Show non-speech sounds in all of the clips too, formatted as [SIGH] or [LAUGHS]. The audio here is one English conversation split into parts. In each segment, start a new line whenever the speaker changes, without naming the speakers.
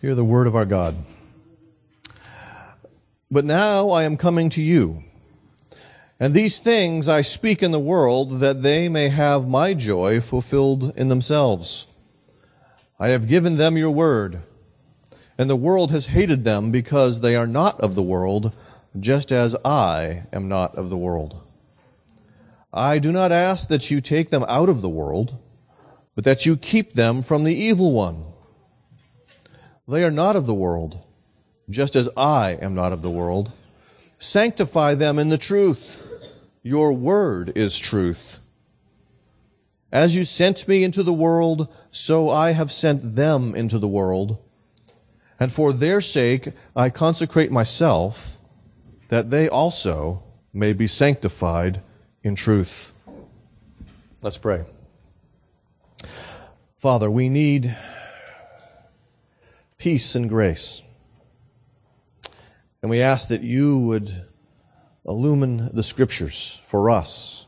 Hear the word of our God. But now I am coming to you. And these things I speak in the world that they may have my joy fulfilled in themselves. I have given them your word, and the world has hated them because they are not of the world, just as I am not of the world. I do not ask that you take them out of the world, but that you keep them from the evil one. They are not of the world, just as I am not of the world. Sanctify them in the truth. Your word is truth. As you sent me into the world, so I have sent them into the world. And for their sake I consecrate myself, that they also may be sanctified in truth. Let's pray. Father, we need peace and grace. And we ask that you would illumine the scriptures for us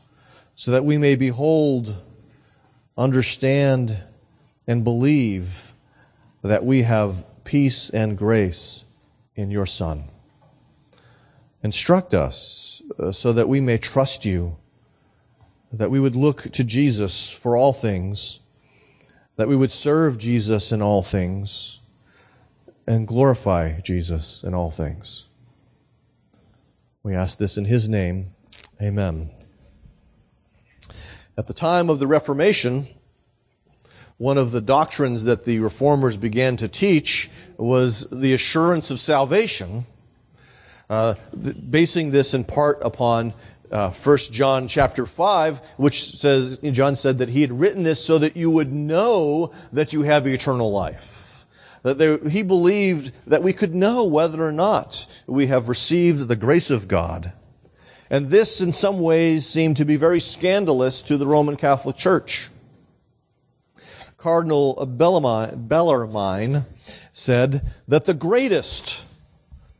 so that we may behold, understand, and believe that we have peace and grace in your Son. Instruct us uh, so that we may trust you, that we would look to Jesus for all things, that we would serve Jesus in all things, and glorify Jesus in all things. We ask this in his name. Amen. At the time of the Reformation, one of the doctrines that the reformers began to teach was the assurance of salvation, uh, basing this in part upon uh, 1 John chapter 5, which says, John said that he had written this so that you would know that you have eternal life. That he believed that we could know whether or not we have received the grace of God. And this, in some ways, seemed to be very scandalous to the Roman Catholic Church. Cardinal Bellarmine said that the greatest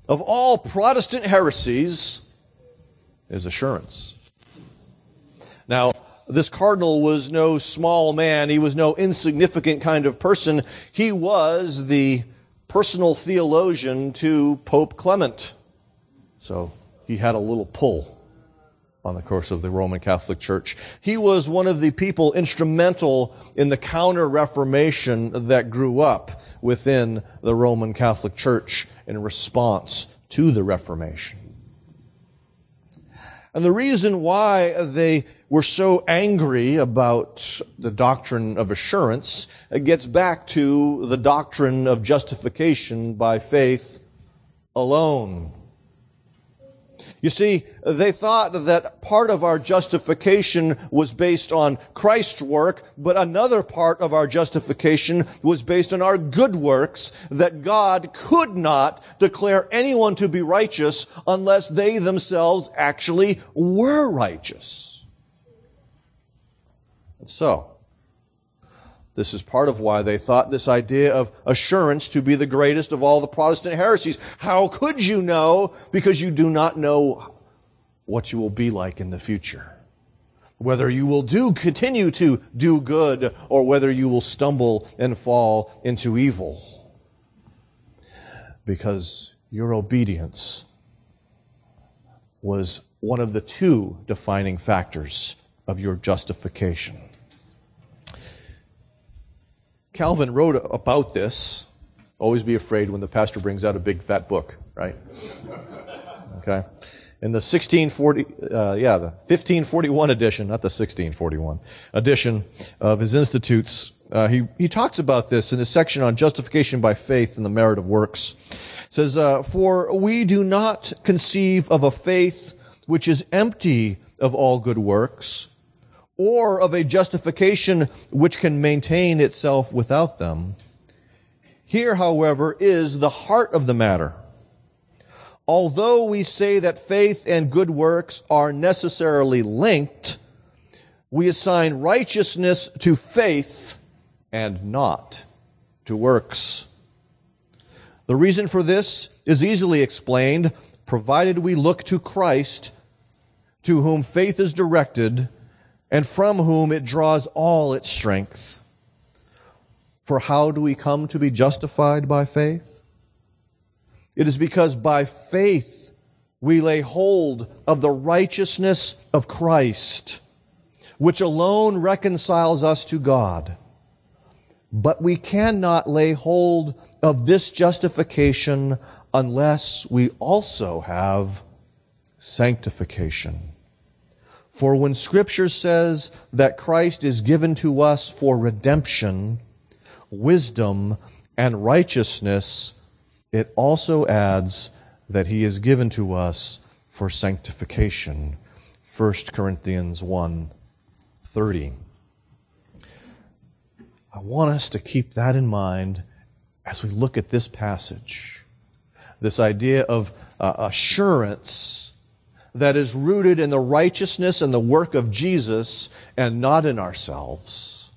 of all Protestant heresies is assurance. This cardinal was no small man. He was no insignificant kind of person. He was the personal theologian to Pope Clement. So he had a little pull on the course of the Roman Catholic Church. He was one of the people instrumental in the counter reformation that grew up within the Roman Catholic Church in response to the Reformation. And the reason why they were so angry about the doctrine of assurance it gets back to the doctrine of justification by faith alone. You see, they thought that part of our justification was based on Christ's work, but another part of our justification was based on our good works, that God could not declare anyone to be righteous unless they themselves actually were righteous. And so, this is part of why they thought this idea of assurance to be the greatest of all the Protestant heresies. How could you know? Because you do not know what you will be like in the future. Whether you will do, continue to do good, or whether you will stumble and fall into evil. Because your obedience was one of the two defining factors of your justification. Calvin wrote about this. Always be afraid when the pastor brings out a big fat book, right? Okay. In the 1640, uh, yeah, the 1541 edition, not the 1641 edition of his Institutes, uh, he, he talks about this in his section on justification by faith and the merit of works. It says, uh, For we do not conceive of a faith which is empty of all good works, or of a justification which can maintain itself without them. Here, however, is the heart of the matter. Although we say that faith and good works are necessarily linked, we assign righteousness to faith and not to works. The reason for this is easily explained, provided we look to Christ, to whom faith is directed and from whom it draws all its strength. For how do we come to be justified by faith? It is because by faith we lay hold of the righteousness of Christ, which alone reconciles us to God. But we cannot lay hold of this justification unless we also have sanctification. For when scripture says that Christ is given to us for redemption, wisdom, and righteousness, it also adds that he is given to us for sanctification. 1 Corinthians 1 30. I want us to keep that in mind as we look at this passage. This idea of uh, assurance that is rooted in the righteousness and the work of Jesus and not in ourselves,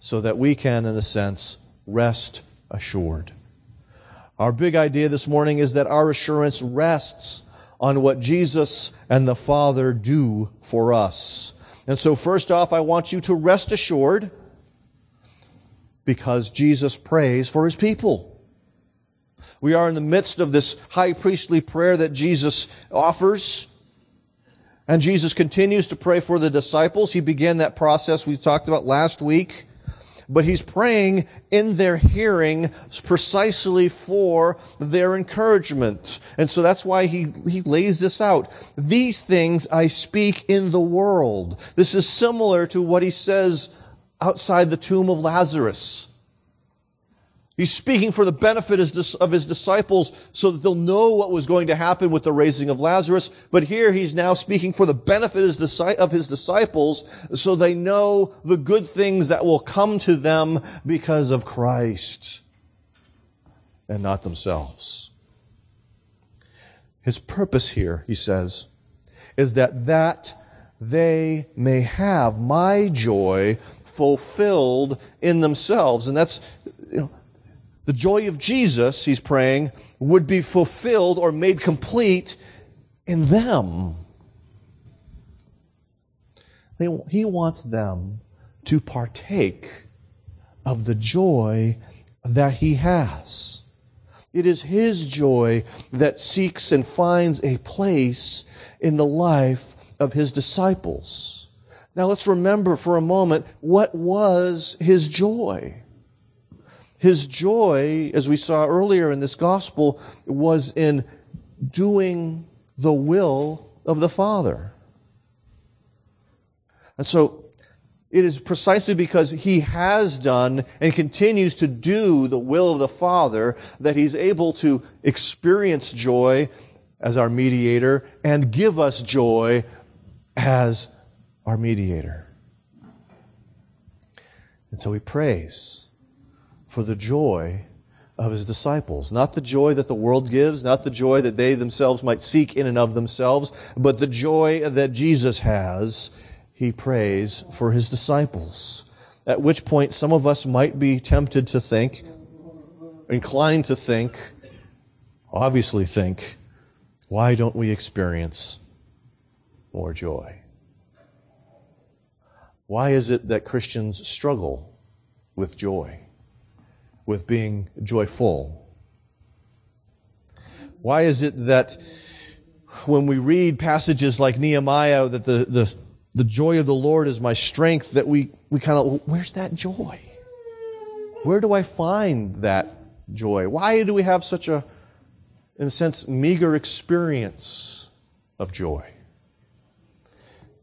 so that we can, in a sense, rest assured. Our big idea this morning is that our assurance rests on what Jesus and the Father do for us. And so, first off, I want you to rest assured because Jesus prays for his people. We are in the midst of this high priestly prayer that Jesus offers. And Jesus continues to pray for the disciples. He began that process we talked about last week. But he's praying in their hearing precisely for their encouragement. And so that's why he, he lays this out. These things I speak in the world. This is similar to what he says outside the tomb of Lazarus. He's speaking for the benefit of his disciples so that they'll know what was going to happen with the raising of Lazarus. But here he's now speaking for the benefit of his disciples so they know the good things that will come to them because of Christ and not themselves. His purpose here, he says, is that that they may have my joy fulfilled in themselves. And that's, you know, the joy of Jesus, he's praying, would be fulfilled or made complete in them. he wants them to partake of the joy that he has. It is his joy that seeks and finds a place in the life of his disciples. Now let's remember for a moment what was his joy. His joy, as we saw earlier in this gospel, was in doing the will of the Father. And so it is precisely because he has done and continues to do the will of the Father that he's able to experience joy as our mediator and give us joy as our mediator. And so he prays for the joy of his disciples. Not the joy that the world gives, not the joy that they themselves might seek in and of themselves, but the joy that Jesus has, he prays for his disciples. At which point some of us might be tempted to think, inclined to think, obviously think, why don't we experience more joy? Why is it that Christians struggle with joy? With being joyful? Why is it that when we read passages like Nehemiah, that the, the, the joy of the Lord is my strength, that we, we kind of, where's that joy? Where do I find that joy? Why do we have such a, in a sense, meager experience of joy?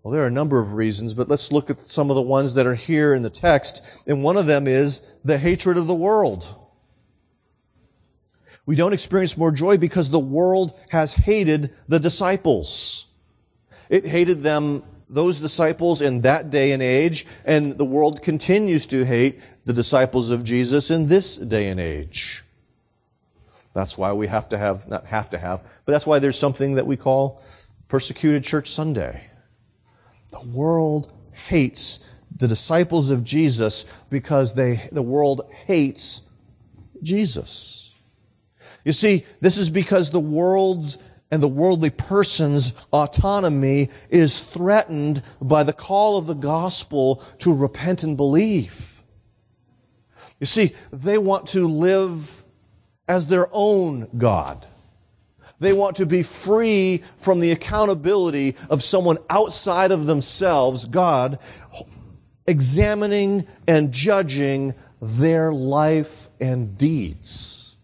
Well, there are a number of reasons, but let's look at some of the ones that are here in the text. And one of them is the hatred of the world. We don't experience more joy because the world has hated the disciples. It hated them, those disciples in that day and age, and the world continues to hate the disciples of Jesus in this day and age. That's why we have to have, not have to have, but that's why there's something that we call persecuted church Sunday. The world hates the disciples of Jesus because they, the world hates Jesus. You see, this is because the world's and the worldly person's autonomy is threatened by the call of the gospel to repent and believe. You see, they want to live as their own God. They want to be free from the accountability of someone outside of themselves, God, examining and judging their life and deeds.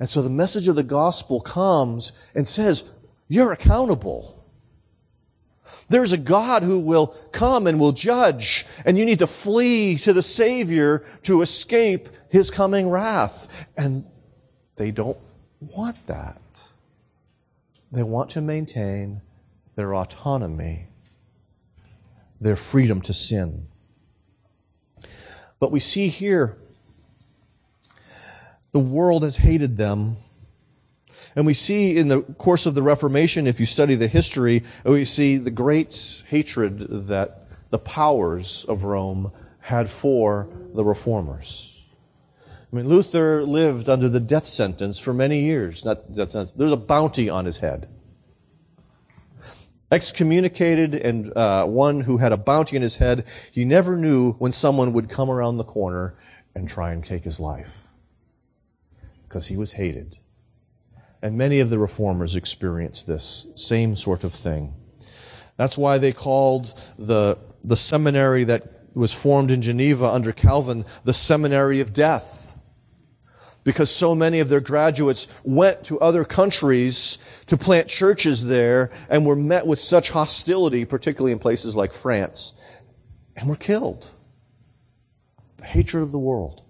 And so the message of the gospel comes and says, You're accountable. There's a God who will come and will judge, and you need to flee to the Savior to escape His coming wrath. And they don't want that. They want to maintain their autonomy, their freedom to sin. But we see here the world has hated them. And we see in the course of the Reformation, if you study the history, we see the great hatred that the powers of Rome had for the reformers. I mean, Luther lived under the death sentence for many years. Not sentence. There's a bounty on his head. Excommunicated and uh, one who had a bounty on his head, he never knew when someone would come around the corner and try and take his life. Because he was hated. And many of the reformers experienced this same sort of thing. That's why they called the, the seminary that was formed in Geneva under Calvin the seminary of death because so many of their graduates went to other countries to plant churches there and were met with such hostility, particularly in places like France, and were killed. The hatred of the world,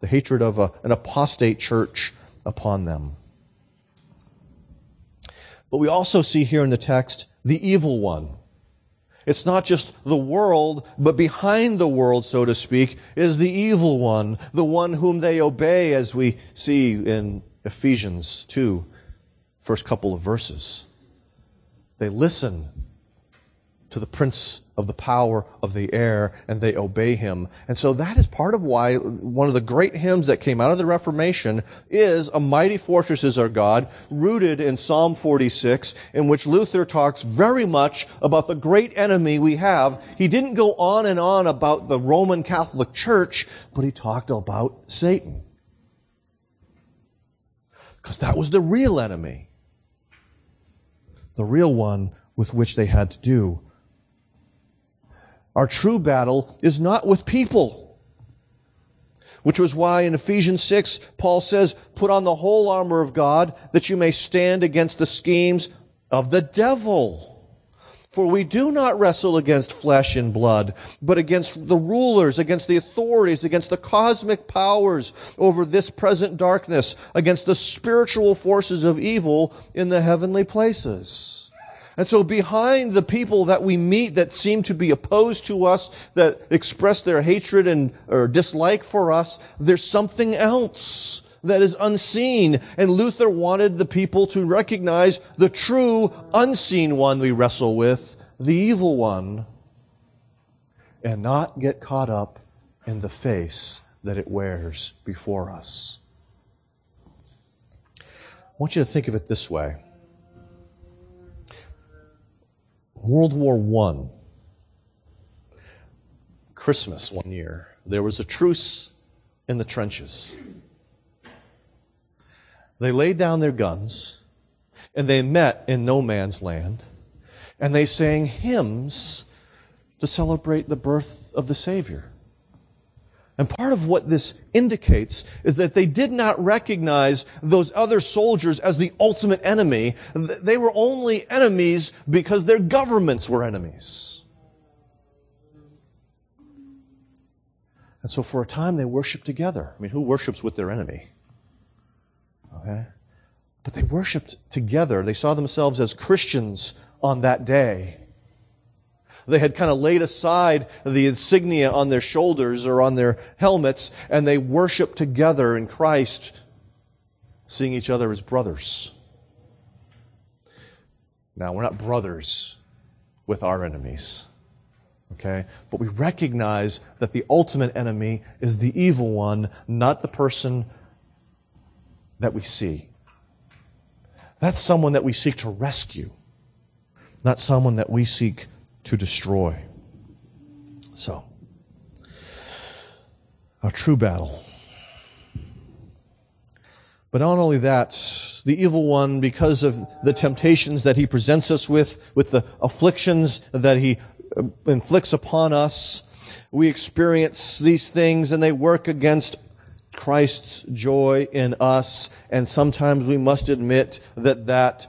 the hatred of a, an apostate church upon them. But we also see here in the text the evil one it's not just the world, but behind the world, so to speak, is the evil one, the one whom they obey, as we see in Ephesians 2, first couple of verses. They listen to the prince of the power of the air and they obey him. And so that is part of why one of the great hymns that came out of the Reformation is A Mighty Fortress is Our God, rooted in Psalm 46, in which Luther talks very much about the great enemy we have. He didn't go on and on about the Roman Catholic Church, but he talked about Satan. Because that was the real enemy. The real one with which they had to do. Our true battle is not with people. Which was why in Ephesians 6, Paul says, put on the whole armor of God that you may stand against the schemes of the devil. For we do not wrestle against flesh and blood, but against the rulers, against the authorities, against the cosmic powers over this present darkness, against the spiritual forces of evil in the heavenly places. And so behind the people that we meet that seem to be opposed to us, that express their hatred and or dislike for us, there's something else that is unseen. And Luther wanted the people to recognize the true unseen one we wrestle with, the evil one, and not get caught up in the face that it wears before us. I want you to think of it this way. World War I, Christmas one year, there was a truce in the trenches. They laid down their guns and they met in no man's land and they sang hymns to celebrate the birth of the Savior. And part of what this indicates is that they did not recognize those other soldiers as the ultimate enemy. They were only enemies because their governments were enemies. And so for a time they worshiped together. I mean, who worships with their enemy? Okay? But they worshiped together. They saw themselves as Christians on that day. They had kind of laid aside the insignia on their shoulders or on their helmets, and they worshiped together in Christ, seeing each other as brothers. Now, we're not brothers with our enemies. Okay? But we recognize that the ultimate enemy is the evil one, not the person that we see. That's someone that we seek to rescue, not someone that we seek to destroy. So, a true battle. But not only that, the evil one, because of the temptations that he presents us with, with the afflictions that he uh, inflicts upon us, we experience these things and they work against Christ's joy in us. And sometimes we must admit that that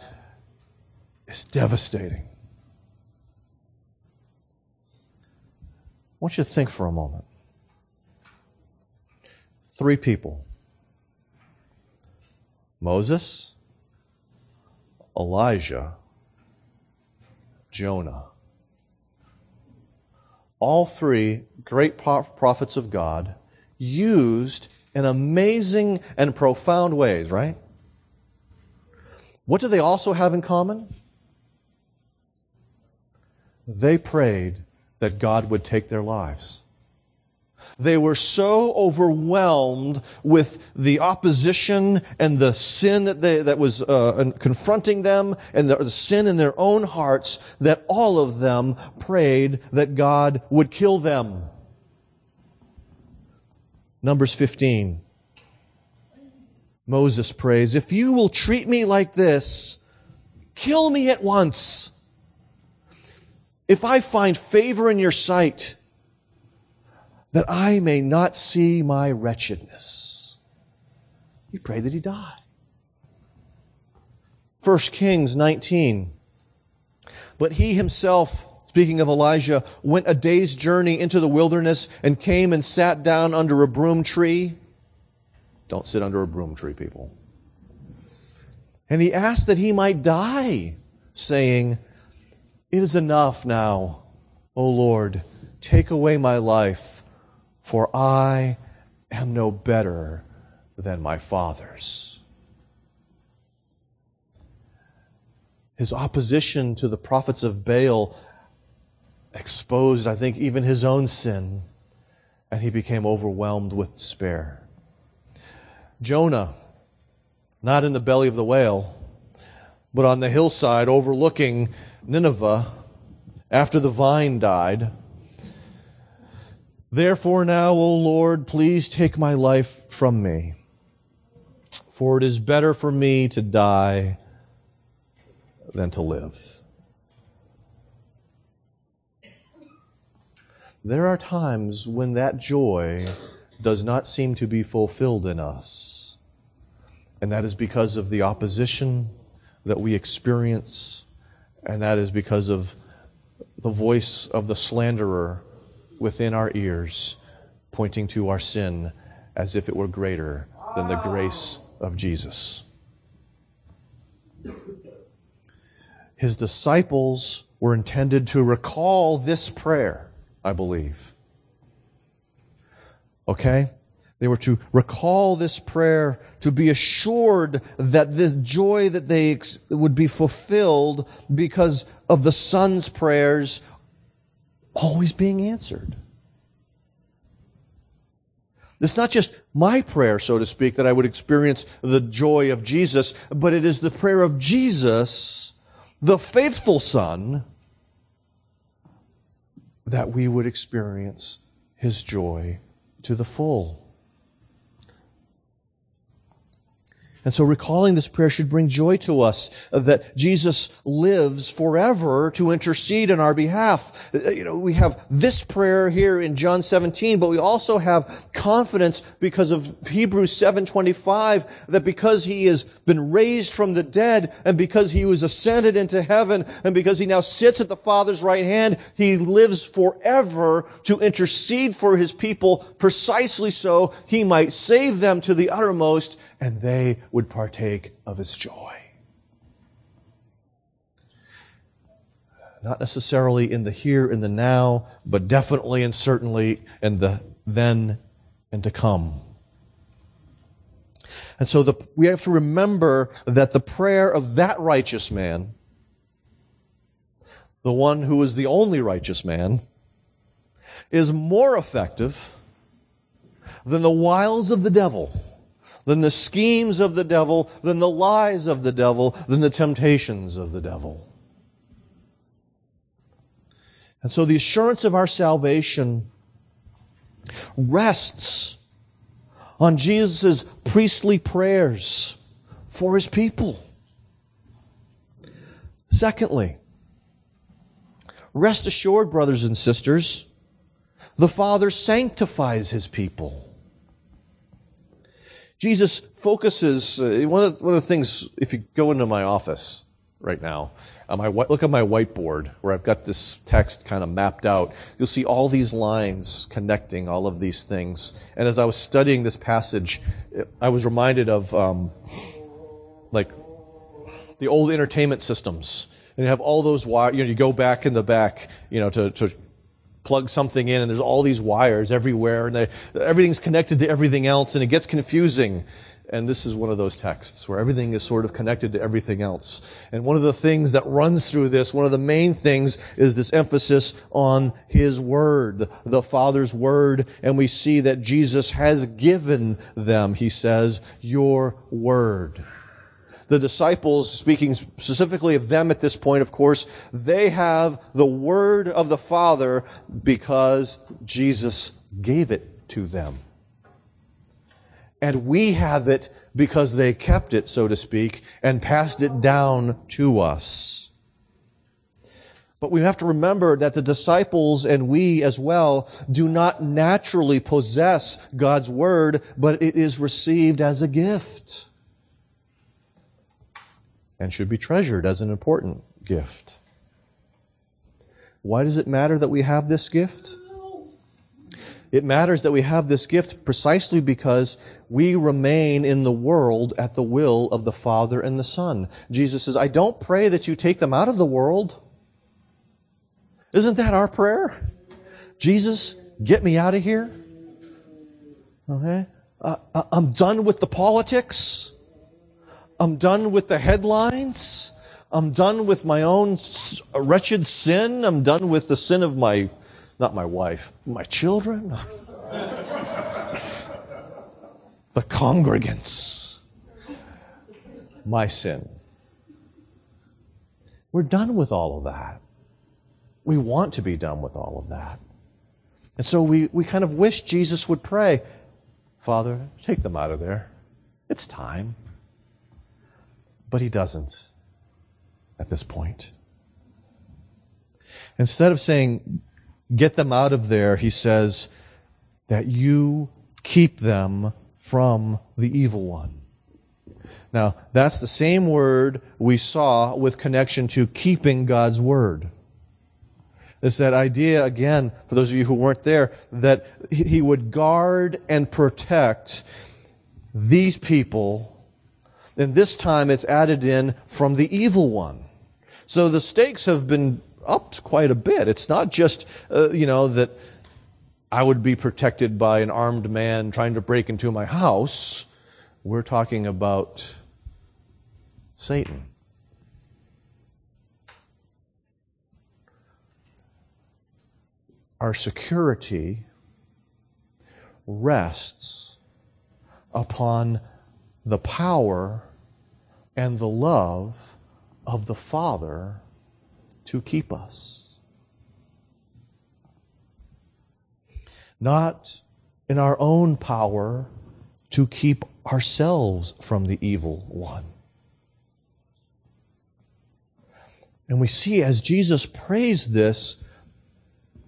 is devastating. I want you to think for a moment. Three people Moses, Elijah, Jonah. All three great prophets of God used in amazing and profound ways, right? What do they also have in common? They prayed that God would take their lives. They were so overwhelmed with the opposition and the sin that, they, that was uh, confronting them and the, the sin in their own hearts that all of them prayed that God would kill them. Numbers 15. Moses prays, If you will treat me like this, kill me at once. If I find favor in your sight, that I may not see my wretchedness. He prayed that he die. 1 Kings 19. But he himself, speaking of Elijah, went a day's journey into the wilderness and came and sat down under a broom tree. Don't sit under a broom tree, people. And he asked that he might die, saying, It is enough now, O Lord, take away my life for I am no better than my fathers. His opposition to the prophets of Baal exposed, I think, even his own sin, and he became overwhelmed with despair. Jonah, not in the belly of the whale, but on the hillside overlooking Nineveh after the vine died, Therefore now, O Lord, please take my life from me. For it is better for me to die than to live. There are times when that joy does not seem to be fulfilled in us. And that is because of the opposition that we experience, and that is because of the voice of the slanderer within our ears, pointing to our sin as if it were greater than the grace of Jesus. His disciples were intended to recall this prayer, I believe. Okay? They were to recall this prayer to be assured that the joy that they ex- would be fulfilled because of the Son's prayers always being answered. It's not just my prayer, so to speak, that I would experience the joy of Jesus, but it is the prayer of Jesus, the faithful Son, that we would experience his joy to the full. And so recalling this prayer should bring joy to us that Jesus lives forever to intercede in our behalf. Uh, you know, we have this prayer here in John 17, but we also have confidence because of Hebrews 7:25 that because he has been raised from the dead and because he was ascended into heaven and because he now sits at the Father's right hand, he lives forever to intercede for his people precisely so he might save them to the uttermost and they would partake of his joy. Not necessarily in the here and the now, but definitely and certainly in the then and to come. And so the, we have to remember that the prayer of that righteous man, the one who is the only righteous man, is more effective than the wiles of the devil than the schemes of the devil, than the lies of the devil, than the temptations of the devil. And so the assurance of our salvation rests on Jesus' priestly prayers for his people. Secondly, rest assured, brothers and sisters, the Father sanctifies his people. Jesus focuses, uh, one, of, one of the things, if you go into my office right now, uh, my, look at my whiteboard where I've got this text kind of mapped out. You'll see all these lines connecting all of these things. And as I was studying this passage, I was reminded of, um, like, the old entertainment systems. And you have all those wires, you know, you go back in the back, you know, to, to plug something in and there's all these wires everywhere and they, everything's connected to everything else and it gets confusing. And this is one of those texts where everything is sort of connected to everything else. And one of the things that runs through this, one of the main things is this emphasis on His Word, the Father's Word. And we see that Jesus has given them, He says, your Word the disciples, speaking specifically of them at this point, of course, they have the word of the Father because Jesus gave it to them. And we have it because they kept it, so to speak, and passed it down to us. But we have to remember that the disciples and we as well do not naturally possess God's Word, but it is received as a gift and should be treasured as an important gift. Why does it matter that we have this gift? It matters that we have this gift precisely because we remain in the world at the will of the Father and the Son. Jesus says, I don't pray that you take them out of the world. Isn't that our prayer? Jesus, get me out of here. Okay? Uh, uh I'm done with the politics. I'm done with the headlines. I'm done with my own wretched sin. I'm done with the sin of my, not my wife, my children. [LAUGHS] the congregants. My sin. We're done with all of that. We want to be done with all of that. And so we, we kind of wish Jesus would pray, Father, take them out of there. It's time. But he doesn't at this point. Instead of saying, get them out of there, he says that you keep them from the evil one. Now, that's the same word we saw with connection to keeping God's word. It's that idea, again, for those of you who weren't there, that he would guard and protect these people and this time it's added in from the evil one. So the stakes have been upped quite a bit. It's not just, uh, you know, that I would be protected by an armed man trying to break into my house. We're talking about Satan. Our security rests upon the power and the love of the Father to keep us. Not in our own power to keep ourselves from the evil one. And we see as Jesus prays this,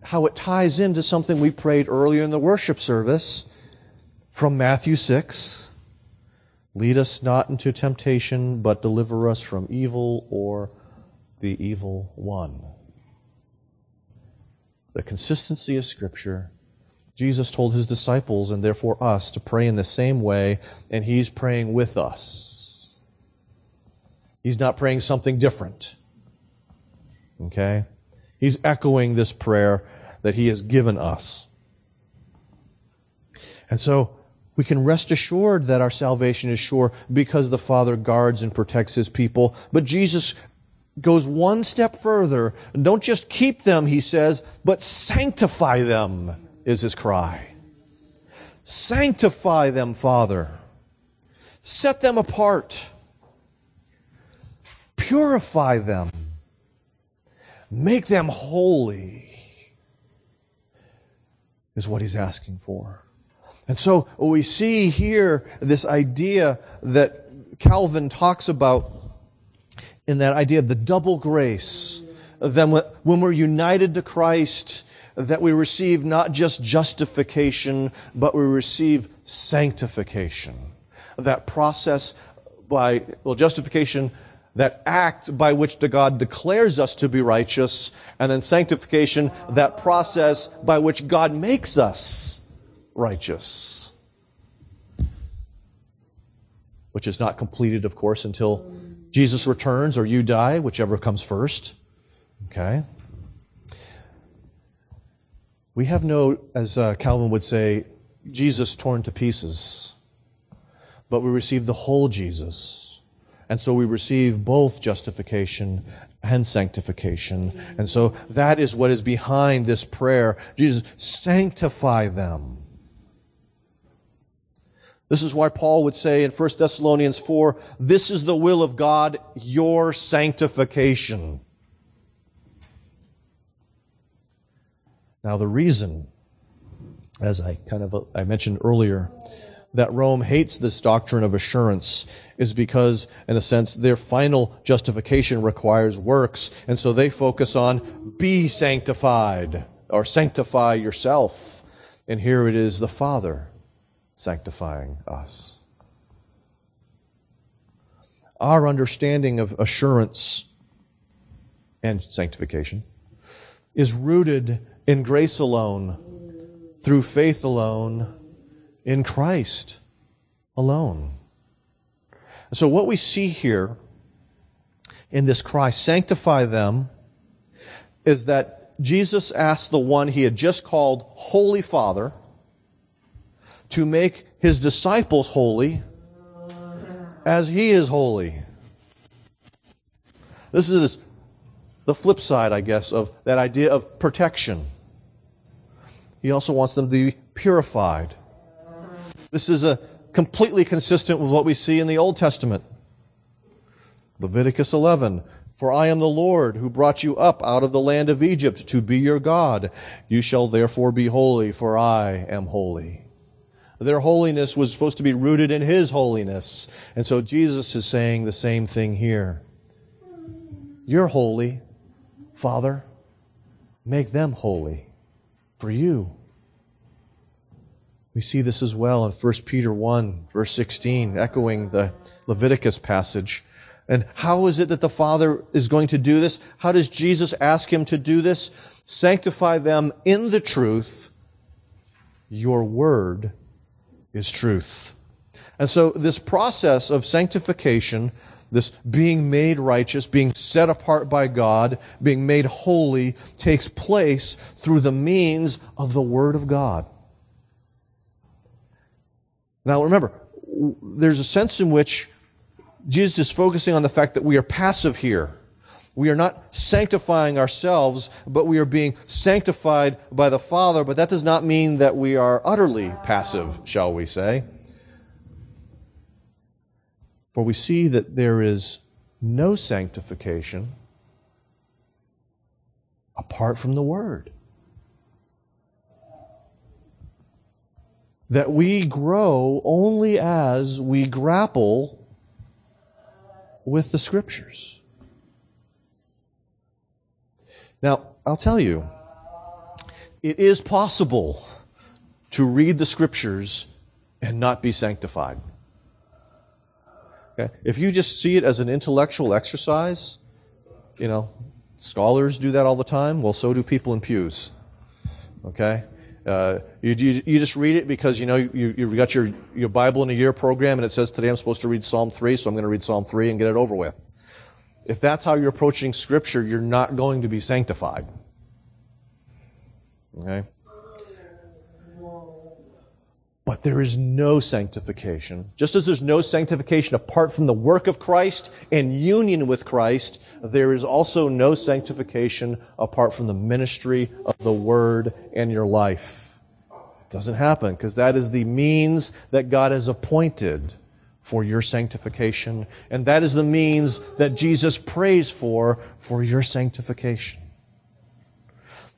how it ties into something we prayed earlier in the worship service from Matthew 6 Lead us not into temptation, but deliver us from evil or the evil one. The consistency of Scripture. Jesus told his disciples and therefore us to pray in the same way, and he's praying with us. He's not praying something different. Okay? He's echoing this prayer that he has given us. And so, we can rest assured that our salvation is sure because the Father guards and protects His people. But Jesus goes one step further. Don't just keep them, He says, but sanctify them is His cry. Sanctify them, Father. Set them apart. Purify them. Make them holy is what he's asking for. And so we see here this idea that Calvin talks about in that idea of the double grace. Then when we're united to Christ, that we receive not just justification, but we receive sanctification. That process by, well, justification, that act by which the God declares us to be righteous, and then sanctification, that process by which God makes us righteous. Which is not completed, of course, until Jesus returns or you die, whichever comes first. Okay? We have no, as uh, Calvin would say, Jesus torn to pieces, but we receive the whole Jesus. And so we receive both justification and sanctification. And so that is what is behind this prayer. Jesus, sanctify them. This is why Paul would say in 1 Thessalonians 4, this is the will of God, your sanctification. Now, the reason, as I kind of I mentioned earlier, that Rome hates this doctrine of assurance is because, in a sense, their final justification requires works, and so they focus on be sanctified or sanctify yourself. And here it is the Father sanctifying us. Our understanding of assurance and sanctification is rooted in grace alone, through faith alone, in Christ alone. So, what we see here in this cry, sanctify them, is that Jesus asked the one he had just called Holy Father to make his disciples holy as he is holy. This is the flip side, I guess, of that idea of protection. He also wants them to be purified. This is a completely consistent with what we see in the Old Testament. Leviticus 11. For I am the Lord who brought you up out of the land of Egypt to be your God. You shall therefore be holy, for I am holy. Their holiness was supposed to be rooted in His holiness. And so Jesus is saying the same thing here. You're holy, Father. Make them holy for you. We see this as well in 1 Peter 1, verse 16, echoing the Leviticus passage. And how is it that the Father is going to do this? How does Jesus ask him to do this? Sanctify them in the truth. Your word is truth. And so this process of sanctification this being made righteous, being set apart by God, being made holy takes place through the means of the Word of God. Now remember, there's a sense in which Jesus is focusing on the fact that we are passive here. We are not sanctifying ourselves, but we are being sanctified by the Father, but that does not mean that we are utterly passive, shall we say. For we see that there is no sanctification apart from the Word. That we grow only as we grapple with the Scriptures. Now, I'll tell you, it is possible to read the Scriptures and not be sanctified. Okay? If you just see it as an intellectual exercise, you know, scholars do that all the time. Well, so do people in pews. Okay? Uh, you, you, you, just read it because you know you, you've got your, your Bible in a year program and it says today I'm supposed to read Psalm 3, so I'm going to read Psalm 3 and get it over with. If that's how you're approaching Scripture, you're not going to be sanctified. Okay? But there is no sanctification. Just as there's no sanctification apart from the work of Christ and union with Christ, there is also no sanctification apart from the ministry of the Word in your life. It doesn't happen because that is the means that God has appointed for your sanctification. And that is the means that Jesus prays for for your sanctification.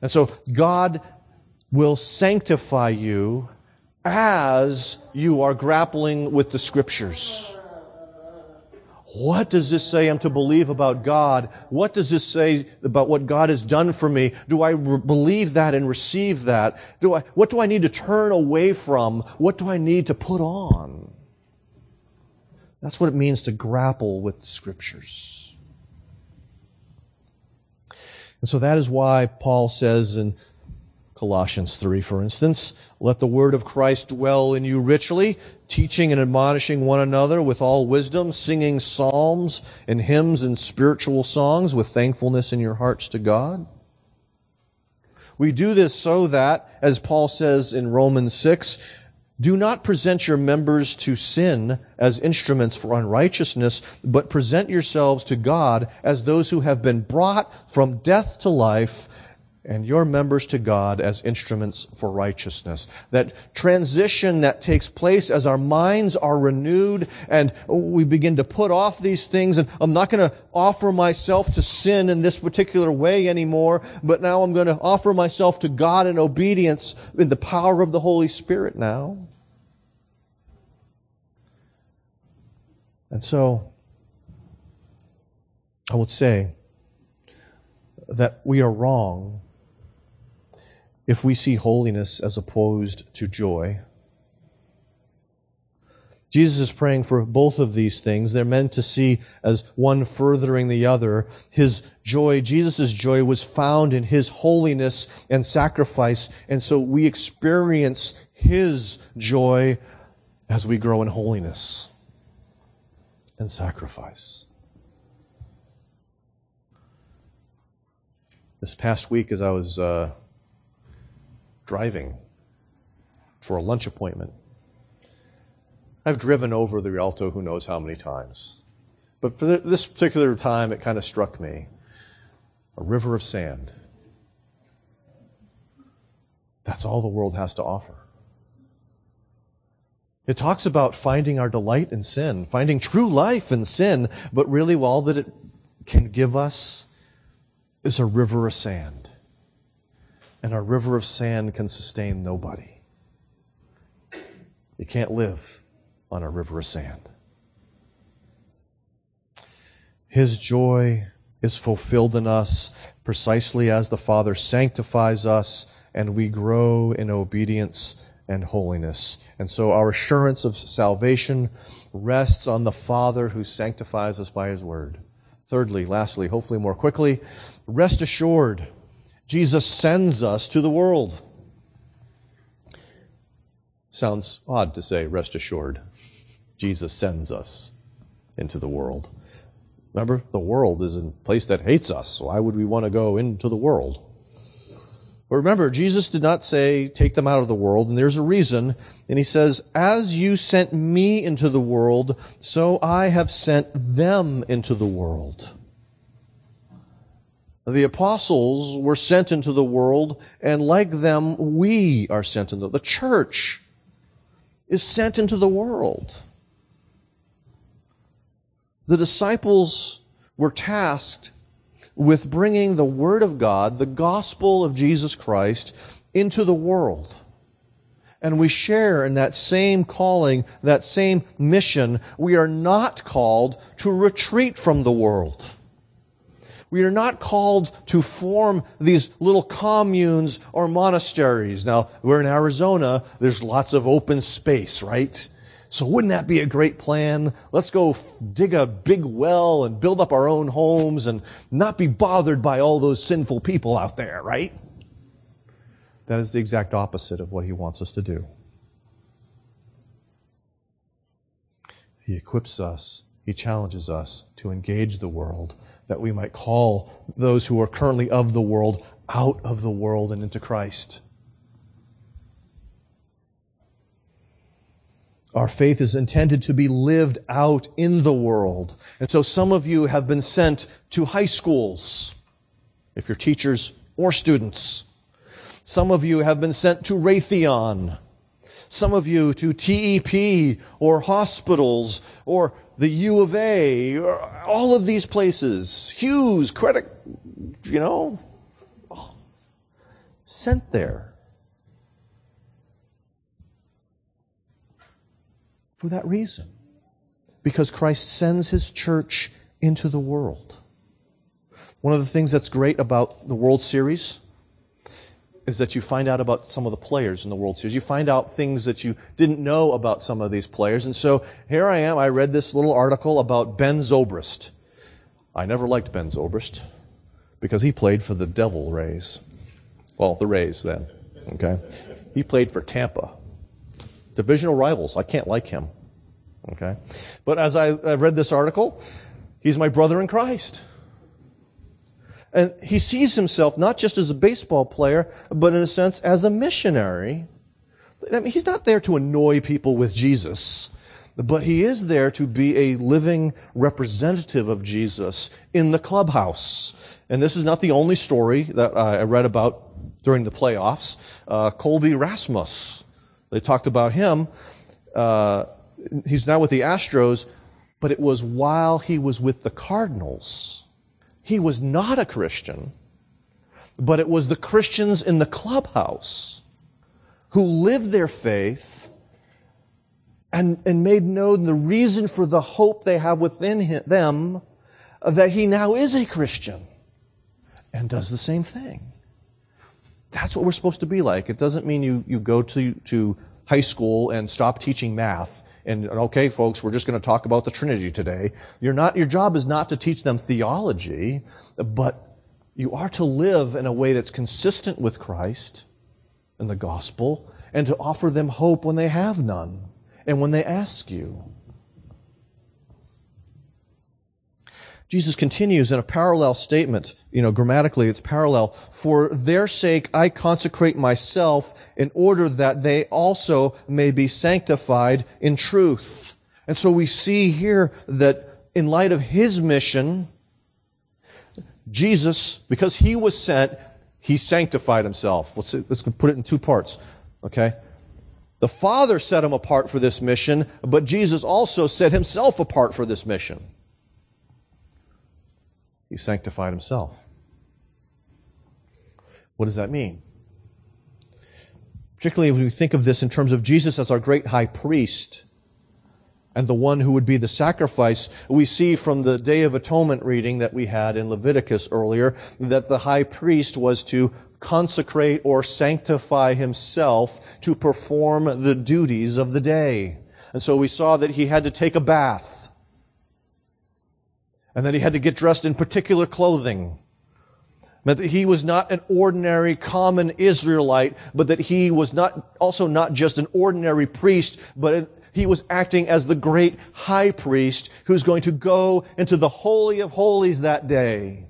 And so God will sanctify you as you are grappling with the scriptures. What does this say I'm to believe about God? What does this say about what God has done for me? Do I re- believe that and receive that? Do I, what do I need to turn away from? What do I need to put on? That's what it means to grapple with the scriptures. And so that is why Paul says in Colossians 3, for instance, let the word of Christ dwell in you richly, teaching and admonishing one another with all wisdom, singing psalms and hymns and spiritual songs with thankfulness in your hearts to God. We do this so that, as Paul says in Romans 6, do not present your members to sin as instruments for unrighteousness, but present yourselves to God as those who have been brought from death to life and your members to God as instruments for righteousness. That transition that takes place as our minds are renewed and we begin to put off these things and I'm not going to offer myself to sin in this particular way anymore, but now I'm going to offer myself to God in obedience in the power of the Holy Spirit now. And so, I would say that we are wrong if we see holiness as opposed to joy. Jesus is praying for both of these things. They're meant to see as one furthering the other. His joy, Jesus' joy was found in His holiness and sacrifice. And so we experience His joy as we grow in holiness and sacrifice. This past week, as I was uh, driving for a lunch appointment. I've driven over the Rillito who knows how many times. But for this particular time, it kind of struck me a river of sand. That's all the world has to offer. It talks about finding our delight in sin, finding true life in sin, but really all that it can give us is a river of sand and a river of sand can sustain nobody. You can't live on a river of sand. His joy is fulfilled in us precisely as the Father sanctifies us and we grow in obedience and holiness. And so our assurance of salvation rests on the Father who sanctifies us by His Word. Thirdly, lastly, hopefully more quickly, rest assured Jesus sends us to the world. Sounds odd to say, rest assured. Jesus sends us into the world. Remember, the world is a place that hates us, why would we want to go into the world? But remember, Jesus did not say, take them out of the world, and there's a reason. And he says, as you sent me into the world, so I have sent them into the world. The apostles were sent into the world, and like them, we are sent into the church is sent into the world. The disciples were tasked with bringing the Word of God, the gospel of Jesus Christ, into the world. And we share in that same calling, that same mission. We are not called to retreat from the world. We are not called to form these little communes or monasteries. Now, we're in Arizona. There's lots of open space, right? So wouldn't that be a great plan? Let's go dig a big well and build up our own homes and not be bothered by all those sinful people out there, right? That is the exact opposite of what he wants us to do. He equips us, he challenges us to engage the world that we might call those who are currently of the world out of the world and into Christ. Our faith is intended to be lived out in the world. And so some of you have been sent to high schools, if you're teachers or students. Some of you have been sent to Raytheon. Some of you to TEP or hospitals or the U of A, or all of these places, Hughes, credit, you know, sent there. For that reason. Because Christ sends his church into the world. One of the things that's great about the World Series is that you find out about some of the players in the World Series. You find out things that you didn't know about some of these players. And so here I am. I read this little article about Ben Zobrist. I never liked Ben Zobrist because he played for the Devil Rays. Well, the Rays then. Okay. He played for Tampa. Divisional rivals. I can't like him. Okay. But as I, I read this article, he's my brother in Christ. And he sees himself not just as a baseball player, but in a sense as a missionary. I mean, he's not there to annoy people with Jesus, but he is there to be a living representative of Jesus in the clubhouse. And this is not the only story that I read about during the playoffs. Uh, Colby Rasmus, they talked about him. Uh, he's now with the Astros, but it was while he was with the Cardinals he was not a Christian, but it was the Christians in the clubhouse who lived their faith and, and made known the reason for the hope they have within him, them that he now is a Christian and does the same thing. That's what we're supposed to be like. It doesn't mean you, you go to, to high school and stop teaching math and okay, folks, we're just going to talk about the Trinity today. You're not, your job is not to teach them theology, but you are to live in a way that's consistent with Christ and the gospel and to offer them hope when they have none and when they ask you. Jesus continues in a parallel statement. You know, grammatically it's parallel. For their sake I consecrate myself in order that they also may be sanctified in truth. And so we see here that in light of his mission, Jesus, because he was sent, he sanctified himself. Let's, let's put it in two parts. Okay? The Father set him apart for this mission, but Jesus also set himself apart for this mission. He sanctified himself. What does that mean? Particularly when we think of this in terms of Jesus as our great high priest and the one who would be the sacrifice, we see from the Day of Atonement reading that we had in Leviticus earlier that the high priest was to consecrate or sanctify himself to perform the duties of the day. And so we saw that he had to take a bath and that he had to get dressed in particular clothing. Meant that he was not an ordinary common Israelite, but that he was not, also not just an ordinary priest, but he was acting as the great high priest who's going to go into the Holy of Holies that day.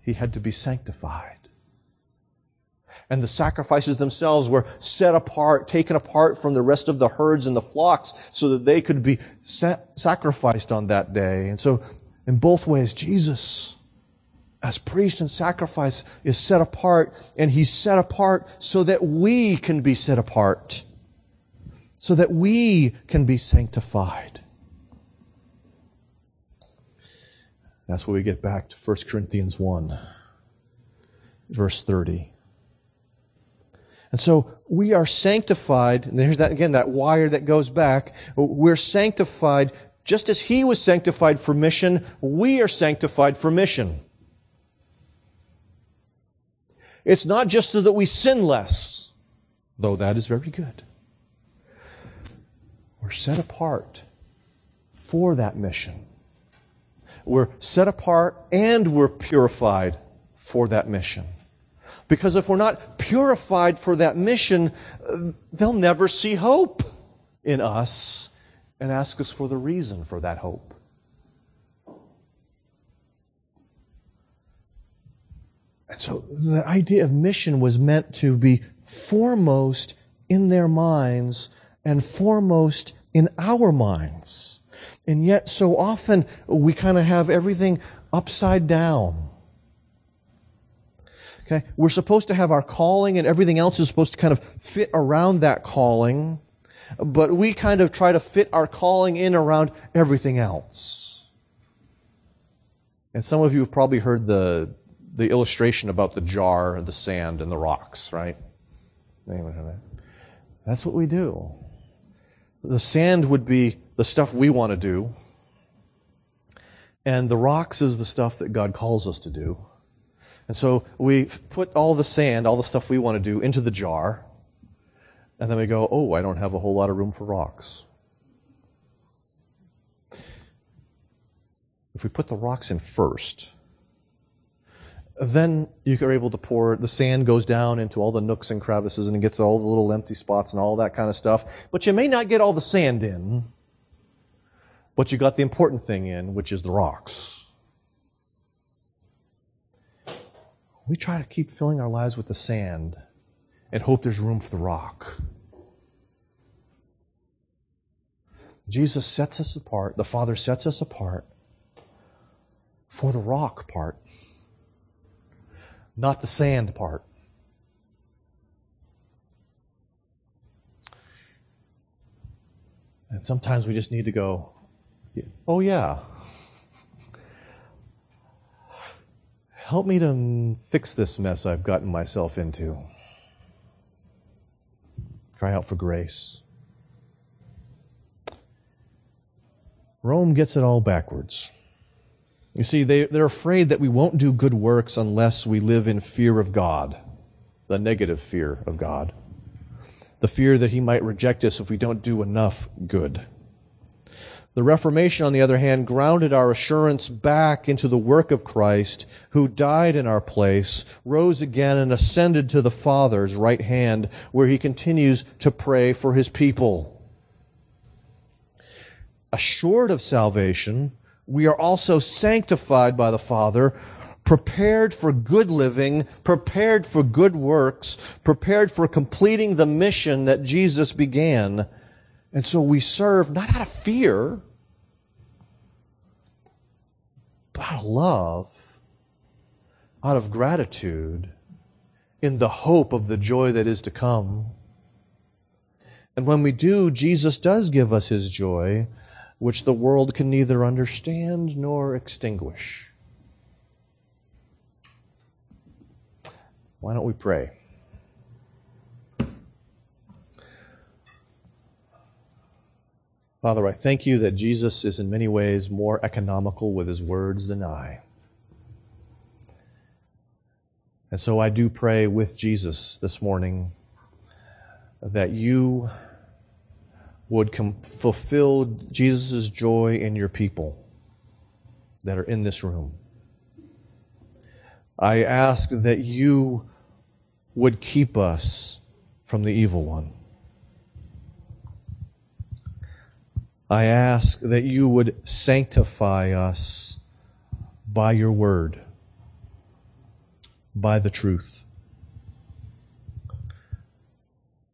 He had to be sanctified and the sacrifices themselves were set apart, taken apart from the rest of the herds and the flocks so that they could be sacrificed on that day. And so, in both ways, Jesus, as priest and sacrifice, is set apart, and he's set apart so that we can be set apart, so that we can be sanctified. That's where we get back to 1 Corinthians 1, verse 30. And so we are sanctified, and there's that again, that wire that goes back. We're sanctified just as he was sanctified for mission, we are sanctified for mission. It's not just so that we sin less, though that is very good. We're set apart for that mission. We're set apart and we're purified for that mission. Because if we're not purified for that mission, they'll never see hope in us and ask us for the reason for that hope. And so the idea of mission was meant to be foremost in their minds and foremost in our minds. And yet so often we kind of have everything upside down. Okay? We're supposed to have our calling and everything else is supposed to kind of fit around that calling, but we kind of try to fit our calling in around everything else. And some of you have probably heard the, the illustration about the jar, and the sand, and the rocks, right? Anyone heard that? That's what we do. The sand would be the stuff we want to do, and the rocks is the stuff that God calls us to do. And so we put all the sand, all the stuff we want to do, into the jar, and then we go, oh, I don't have a whole lot of room for rocks. If we put the rocks in first, then you are able to pour, the sand goes down into all the nooks and crevices and it gets all the little empty spots and all that kind of stuff. But you may not get all the sand in, but you got the important thing in, which is the rocks. We try to keep filling our lives with the sand and hope there's room for the rock. Jesus sets us apart, the Father sets us apart for the rock part not the sand part. And sometimes we just need to go, oh, yeah. Help me to fix this mess I've gotten myself into. Cry out for grace. Rome gets it all backwards. You see, they, they're afraid that we won't do good works unless we live in fear of God, the negative fear of God, the fear that He might reject us if we don't do enough good. The Reformation, on the other hand, grounded our assurance back into the work of Christ, who died in our place, rose again, and ascended to the Father's right hand, where he continues to pray for his people. Assured of salvation, we are also sanctified by the Father, prepared for good living, prepared for good works, prepared for completing the mission that Jesus began. And so we serve not out of fear, but out of love, out of gratitude, in the hope of the joy that is to come. And when we do, Jesus does give us his joy which the world can neither understand nor extinguish. Why don't we pray? Father, I thank you that Jesus is in many ways more economical with his words than I. And so I do pray with Jesus this morning that you would com- fulfill Jesus' joy in your people that are in this room. I ask that you would keep us from the evil one. I ask that you would sanctify us by your word, by the truth.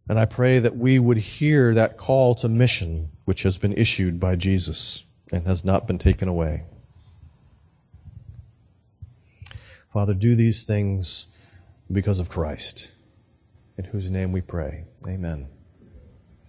And I pray that we would hear that call to mission which has been issued by Jesus and has not been taken away. Father, do these things because of Christ, in whose name we pray. Amen.